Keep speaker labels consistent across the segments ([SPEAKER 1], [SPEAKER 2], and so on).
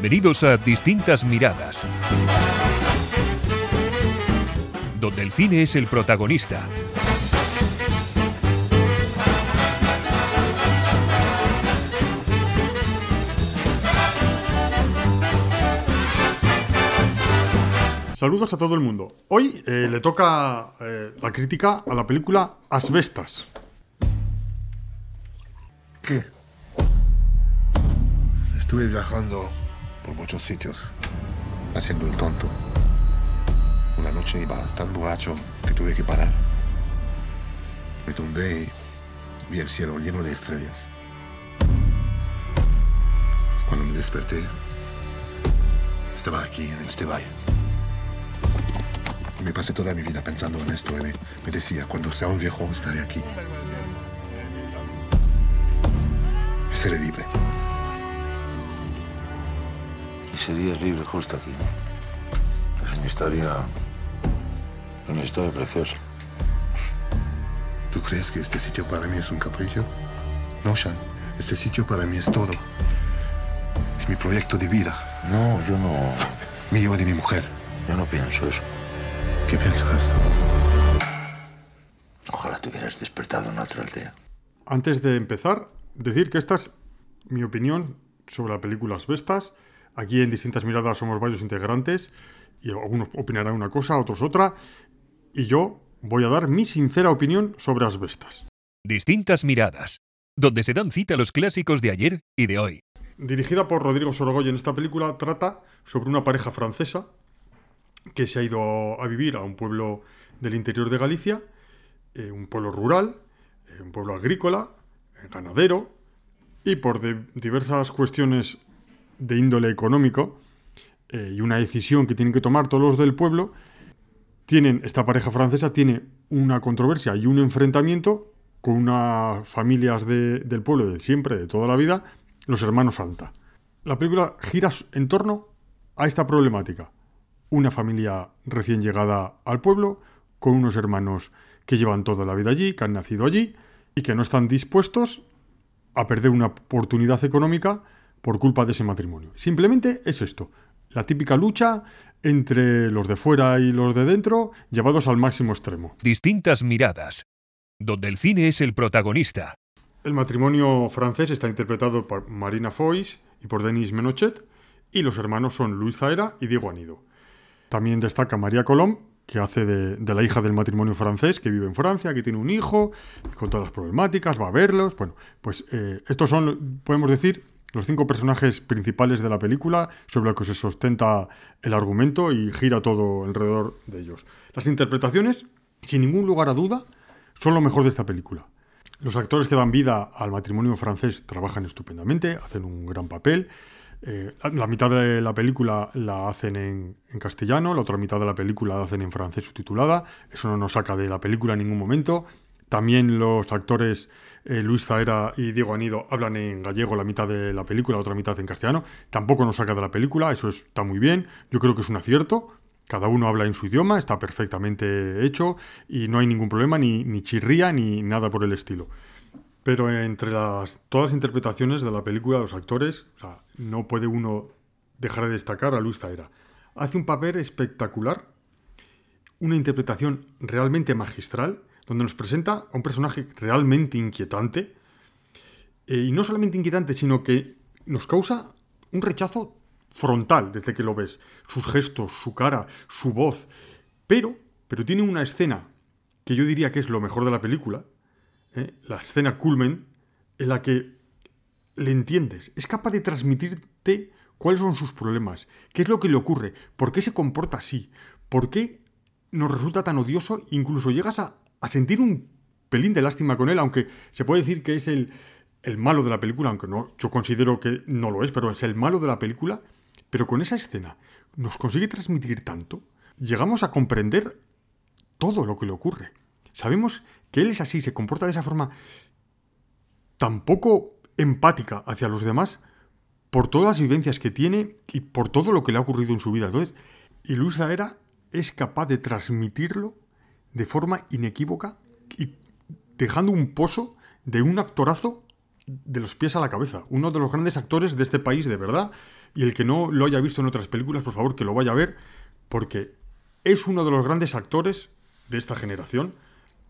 [SPEAKER 1] Bienvenidos a Distintas Miradas, donde el cine es el protagonista.
[SPEAKER 2] Saludos a todo el mundo. Hoy eh, le toca eh, la crítica a la película Asbestas.
[SPEAKER 3] ¿Qué? Estuve viajando por muchos sitios, haciendo el tonto. Una noche iba tan borracho que tuve que parar. Me tumbé y vi el cielo lleno de estrellas. Cuando me desperté, estaba aquí, en este valle. Me pasé toda mi vida pensando en esto y me, me decía, cuando sea un viejo estaré aquí. Seré libre.
[SPEAKER 4] Serías libre justo aquí, ¿no? Es una historia. Una historia preciosa.
[SPEAKER 3] ¿Tú crees que este sitio para mí es un capricho? No, Sean. Este sitio para mí es todo. Es mi proyecto de vida.
[SPEAKER 4] No, yo no.
[SPEAKER 3] Mío y de mi mujer.
[SPEAKER 4] Yo no pienso eso.
[SPEAKER 3] ¿Qué piensas?
[SPEAKER 4] Ojalá te hubieras despertado en otra aldea.
[SPEAKER 2] Antes de empezar, decir que esta es mi opinión sobre la película Asbestas. Aquí en Distintas Miradas somos varios integrantes y algunos opinarán una cosa, otros otra. Y yo voy a dar mi sincera opinión sobre Asbestas.
[SPEAKER 1] Distintas Miradas, donde se dan cita los clásicos de ayer y de hoy.
[SPEAKER 2] Dirigida por Rodrigo Sorogoyen, esta película trata sobre una pareja francesa que se ha ido a vivir a un pueblo del interior de Galicia, eh, un pueblo rural, eh, un pueblo agrícola, eh, ganadero, y por diversas cuestiones de índole económico eh, y una decisión que tienen que tomar todos los del pueblo, tienen, esta pareja francesa tiene una controversia y un enfrentamiento con unas familias de- del pueblo de siempre, de toda la vida, los hermanos Santa. La película gira en torno a esta problemática. Una familia recién llegada al pueblo, con unos hermanos que llevan toda la vida allí, que han nacido allí, y que no están dispuestos a perder una oportunidad económica por culpa de ese matrimonio. Simplemente es esto, la típica lucha entre los de fuera y los de dentro, llevados al máximo extremo.
[SPEAKER 1] Distintas Miradas, donde el cine es el protagonista.
[SPEAKER 2] El matrimonio francés está interpretado por Marina Foix y por Denis Menochet, y los hermanos son Luis Zaera y Diego Anido. También destaca María Colom, que hace de, de la hija del matrimonio francés, que vive en Francia, que tiene un hijo, con todas las problemáticas, va a verlos. Bueno, pues eh, estos son, podemos decir, los cinco personajes principales de la película sobre los que se sustenta el argumento y gira todo alrededor de ellos. Las interpretaciones, sin ningún lugar a duda, son lo mejor de esta película. Los actores que dan vida al matrimonio francés trabajan estupendamente, hacen un gran papel. Eh, la, mitad de la película la hacen en, en castellano, la otra mitad de la película la hacen en francés subtitulada. Eso no nos saca de la película en ningún momento. También los actores eh, Luis Zaera y Diego Anido hablan en gallego la mitad de la película, la otra mitad en castellano. Tampoco nos saca de la película, eso está muy bien. Yo creo que es un acierto. Cada uno habla en su idioma, está perfectamente hecho y no hay ningún problema, ni, ni chirría, ni nada por el estilo. Pero entre las, todas las interpretaciones de la película, los actores, o sea, no puede uno dejar de destacar a Luis Zaera. Hace un papel espectacular, una interpretación realmente magistral, donde nos presenta a un personaje realmente inquietante. eh, y no solamente inquietante, sino que nos causa un rechazo frontal desde que lo ves. Sus gestos, su cara, su voz. Pero, pero tiene una escena que yo diría que es lo mejor de la película, ¿eh? la escena culmen, en la que le entiendes, es capaz de transmitirte cuáles son sus problemas, qué es lo que le ocurre, por qué se comporta así, por qué nos resulta tan odioso, incluso llegas a, a sentir un pelín de lástima con él, aunque se puede decir que es el, el malo de la película, aunque no, yo considero que no lo es, pero es el malo de la película, pero con esa escena nos consigue transmitir tanto, llegamos a comprender todo lo que le ocurre. Sabemos que él es así, se comporta de esa forma tan poco empática hacia los demás por todas las vivencias que tiene y por todo lo que le ha ocurrido en su vida. Entonces, y Luis Zaera es capaz de transmitirlo de forma inequívoca y dejando un pozo de un actorazo de los pies a la cabeza. Uno de los grandes actores de este país, de verdad. y el que no lo haya visto en otras películas, por favor, que lo vaya a ver, porque es uno de los grandes actores de esta generación.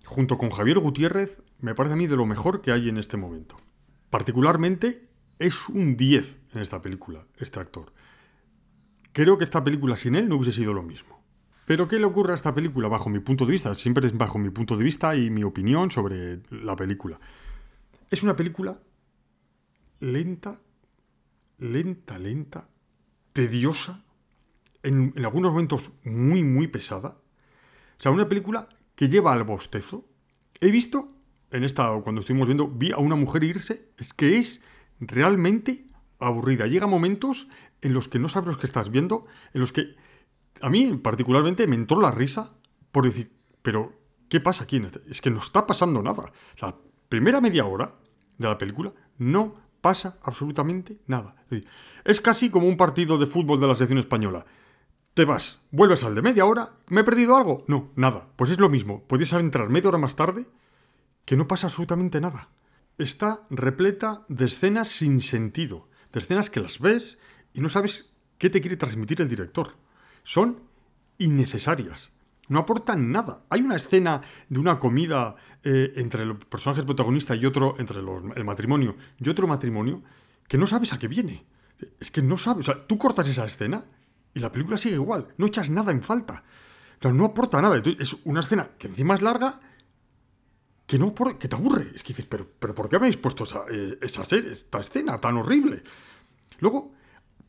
[SPEAKER 2] Junto con Javier Gutiérrez, me parece a mí de lo mejor que hay en este momento. Particularmente, es un 10 en esta película, este actor. Creo que esta película sin él no hubiese sido lo mismo. Pero ¿qué le ocurre a esta película bajo mi punto de vista? Siempre es bajo mi punto de vista y mi opinión sobre la película. Es una película lenta, lenta, lenta, tediosa, en, algunos momentos muy, muy pesada. O sea, una película que lleva al bostezo. He visto, en esta, cuando estuvimos viendo, vi a una mujer irse, es que es realmente aburrida. Llega momentos en los que no sabes lo que estás viendo, en los que a mí particularmente me entró la risa por decir, pero ¿qué pasa aquí? Este? Es que no está pasando nada. La primera media hora de la película no pasa absolutamente nada. Es, casi como un partido de fútbol de la selección española. Te vas, vuelves al de media hora, ¿me he perdido algo? No, nada. Pues es lo mismo, puedes entrar media hora más tarde que no pasa absolutamente nada. Está repleta de escenas sin sentido, de escenas que las ves y no sabes qué te quiere transmitir el director. Son innecesarias. No aportan nada. Hay una escena de una comida eh, entre el personaje protagonista y otro, entre los, el matrimonio y otro matrimonio, que no sabes a qué viene. Es que no sabes. O sea, tú cortas esa escena y la película sigue igual. No echas nada en falta. O sea, no aporta nada. Es una escena que encima es larga que no que te aburre. Es que dices, pero, pero ¿por qué habéis puesto esa, eh, esa, esta escena tan horrible? Luego,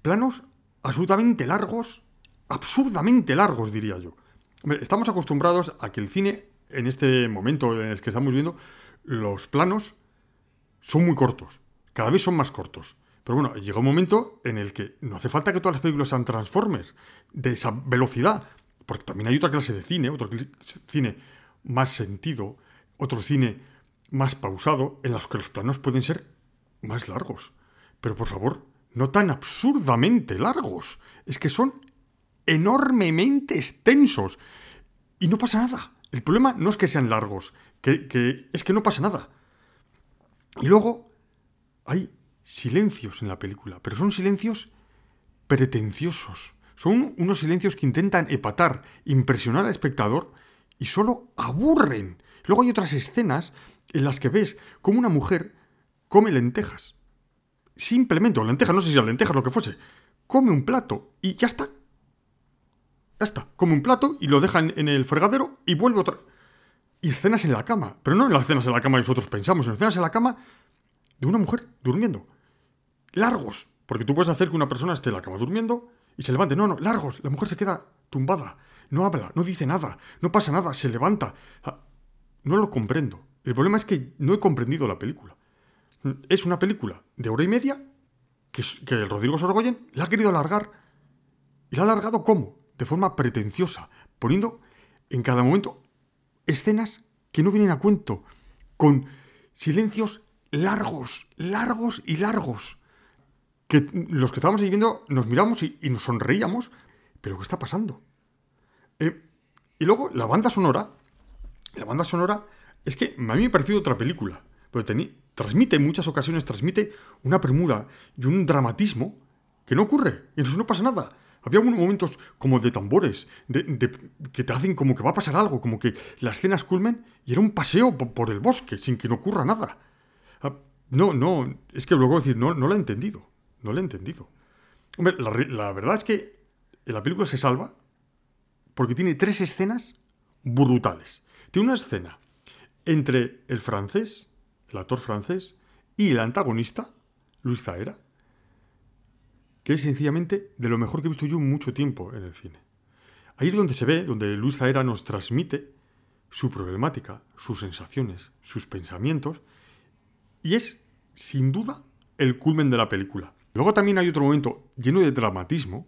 [SPEAKER 2] planos absolutamente largos, absurdamente largos, diría yo. Estamos acostumbrados a que el cine, en este momento en el que estamos viendo, los planos son muy cortos. Cada vez son más cortos. Pero bueno, llega un momento en el que no hace falta que todas las películas sean Transformers, de esa velocidad, porque también hay otra clase de cine, otro cine más sentido, otro cine más pausado, en los que los planos pueden ser más largos. Pero por favor, no tan absurdamente largos. Es que son enormemente extensos. Y no pasa nada. El problema no es que sean largos, que, es que no pasa nada. Y luego hay silencios en la película, pero son silencios pretenciosos. Son unos silencios que intentan epatar, impresionar al espectador y solo aburren. Luego hay otras escenas en las que ves cómo una mujer come lentejas simplemente, o lentejas, no sé si lentejas lo que fuese, come un plato y ya está. Ya está. Come un plato y lo deja en, el fregadero y vuelve otra. Y escenas en la cama. Pero no en las escenas en la cama que nosotros pensamos, en escenas en la cama de una mujer durmiendo. Largos. Porque tú puedes hacer que una persona esté en la cama durmiendo y se levante. No, no, largos. La mujer se queda tumbada. No habla, no dice nada, no pasa nada, se levanta. No lo comprendo. El problema es que no he comprendido la película. Es una película de hora y media que, el Rodrigo Sorgoyen la ha querido alargar. ¿Y la ha alargado cómo? De forma pretenciosa, poniendo en cada momento escenas que no vienen a cuento, con silencios largos, largos y largos. Que los que estábamos viendo nos miramos y, nos sonreíamos, pero ¿qué está pasando? Eh, y luego la banda sonora, la banda sonora es que a mí me ha parecido otra película, pero transmite en muchas ocasiones, transmite una premura y un dramatismo que no ocurre. Y entonces no pasa nada. Había unos momentos como de tambores, que te hacen como que va a pasar algo, como que las escenas culmen y era un paseo por, el bosque sin que no ocurra nada. Ah, no, no, es que luego decir, no, no lo he entendido. No lo he entendido. Hombre, la, la verdad es que la película se salva porque tiene tres escenas brutales. Tiene una escena entre el francés el actor francés, y el antagonista, Luis Zaera, que es sencillamente de lo mejor que he visto yo mucho tiempo en el cine. Ahí es donde se ve, donde Luis Zaera nos transmite su problemática, sus sensaciones, sus pensamientos, y es, sin duda, el culmen de la película. Luego también hay otro momento lleno de dramatismo,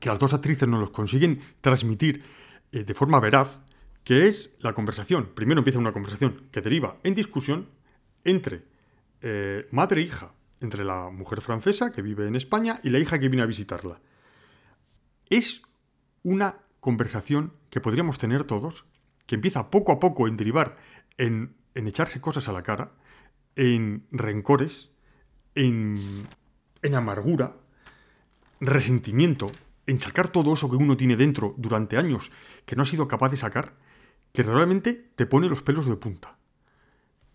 [SPEAKER 2] que las dos actrices nos los consiguen transmitir eh, de forma veraz, que es la conversación. Primero empieza una conversación que deriva en discusión entre eh, madre e hija, entre la mujer francesa que vive en España y la hija que viene a visitarla. Es una conversación que podríamos tener todos, que empieza poco a poco en derivar en, en echarse cosas a la cara, en rencores, en, en amargura, resentimiento, en sacar todo eso que uno tiene dentro durante años que no ha sido capaz de sacar, que realmente te pone los pelos de punta.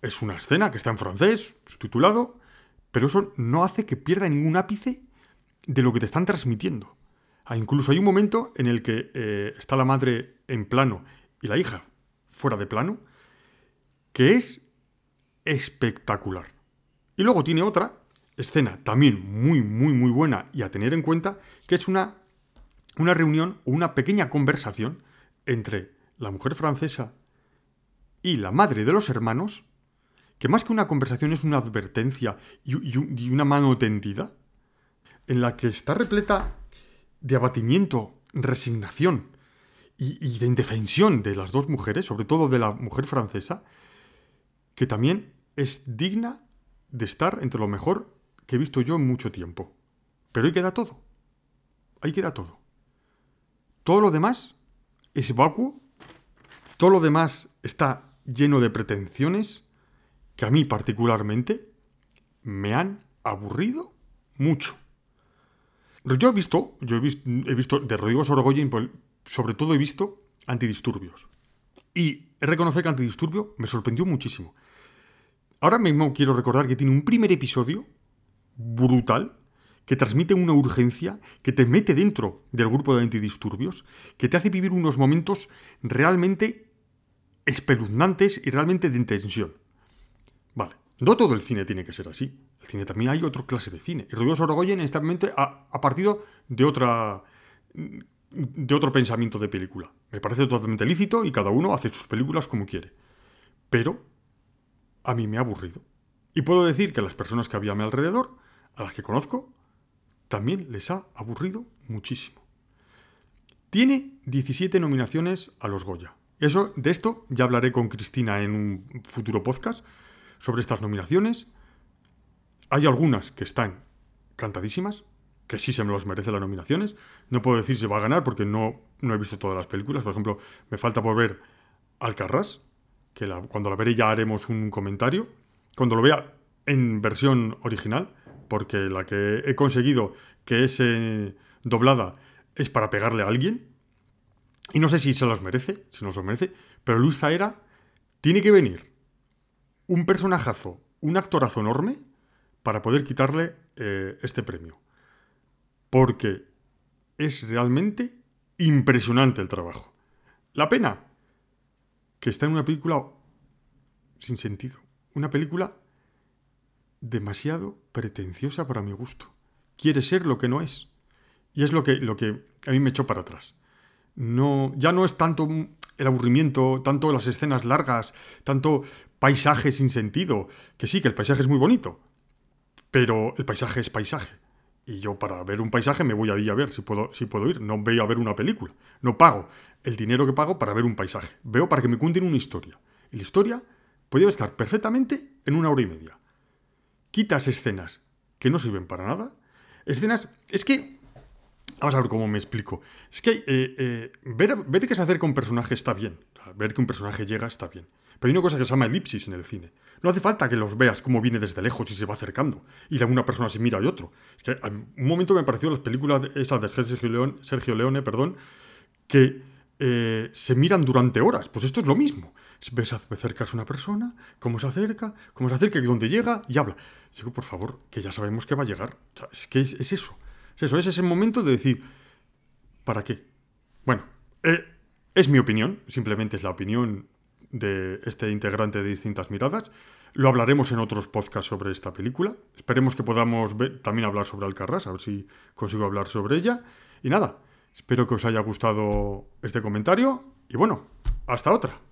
[SPEAKER 2] Es una escena que está en francés, subtitulado, pero eso no hace que pierda ningún ápice de lo que te están transmitiendo. Ah, incluso hay un momento en el que eh, está la madre en plano y la hija fuera de plano, que es espectacular. Y luego tiene otra escena también muy, muy, muy buena y a tener en cuenta, que es una, una reunión o una pequeña conversación entre la mujer francesa y la madre de los hermanos, que más que una conversación es una advertencia y, una mano tendida, en la que está repleta de abatimiento, resignación y, y de indefensión de las dos mujeres, sobre todo de la mujer francesa, que también es digna de estar entre lo mejor que he visto yo en mucho tiempo. Pero ahí queda todo. Ahí queda todo. Todo lo demás es vacuo, todo lo demás está lleno de pretensiones que a mí particularmente me han aburrido mucho. Yo he visto, yo he visto, he visto de Rodrigo Sorogoyen, pues, sobre todo he visto antidisturbios. Y he reconocido que Antidisturbio me sorprendió muchísimo. Ahora mismo quiero recordar que tiene un primer episodio brutal que transmite una urgencia, que te mete dentro del grupo de antidisturbios, que te hace vivir unos momentos realmente espeluznantes y realmente de intención. No todo el cine tiene que ser así. El cine también hay otra clase de cine. Y Rodrigo Sorogoyen en este momento ha, partido de otra de otro pensamiento de película. Me parece totalmente lícito y cada uno hace sus películas como quiere. Pero a mí me ha aburrido. Y puedo decir que las personas que había a mi alrededor, a las que conozco, también les ha aburrido muchísimo. Tiene 17 nominaciones a los Goya. Eso, de esto ya hablaré con Cristina en un futuro podcast sobre estas nominaciones. Hay algunas que están cantadísimas, que sí se me los merece las nominaciones. No puedo decir si va a ganar porque no, no he visto todas las películas. Por ejemplo, me falta por ver Alcarrás, que cuando la veré ya haremos un comentario. Cuando lo vea en versión original, porque la que he conseguido que es eh, doblada es para pegarle a alguien. Y no sé si se los merece, si no se los merece, pero Luz Zaera tiene que venir un personajazo, un actorazo enorme para poder quitarle eh, este premio. Porque es realmente impresionante el trabajo. La pena que está en una película sin sentido. Una película demasiado pretenciosa para mi gusto. Quiere ser lo que no es. Y es lo que, lo que a mí me echó para atrás. No, ya no es tanto el aburrimiento, tanto las escenas largas, tanto paisaje sin sentido. Que sí, que el paisaje es muy bonito. Pero el paisaje es paisaje. Y yo para ver un paisaje me voy a a ver si puedo, si puedo ir. No voy a ver una película. No pago el dinero que pago para ver un paisaje. Veo para que me cuenten una historia. Y la historia podría estar perfectamente en una hora y media. Quitas escenas que no sirven para nada. Escenas... Es que... Vamos a ver cómo me explico. Es que eh, eh, ver, ver que se acerca un personaje está bien. Ver que un personaje llega está bien. Pero hay una cosa que se llama elipsis en el cine. No hace falta que los veas cómo viene desde lejos y se va acercando. Y una persona se mira y otro. Es que un momento me pareció las películas esas de Sergio Leone, Sergio Leone perdón, que eh, se miran durante horas. Pues esto es lo mismo. Ves acercarse una persona, cómo se acerca, cómo se acerca y dónde llega y habla. Digo, por favor, que ya sabemos que va a llegar. es que es, eso. Es eso, es ese momento de decir, ¿para qué? Bueno, eh, es mi opinión, simplemente es la opinión de este integrante de distintas miradas. Lo hablaremos en otros podcasts sobre esta película. Esperemos que podamos también hablar sobre Alcarrás, a ver si consigo hablar sobre ella. Y nada, espero que os haya gustado este comentario y bueno, hasta otra.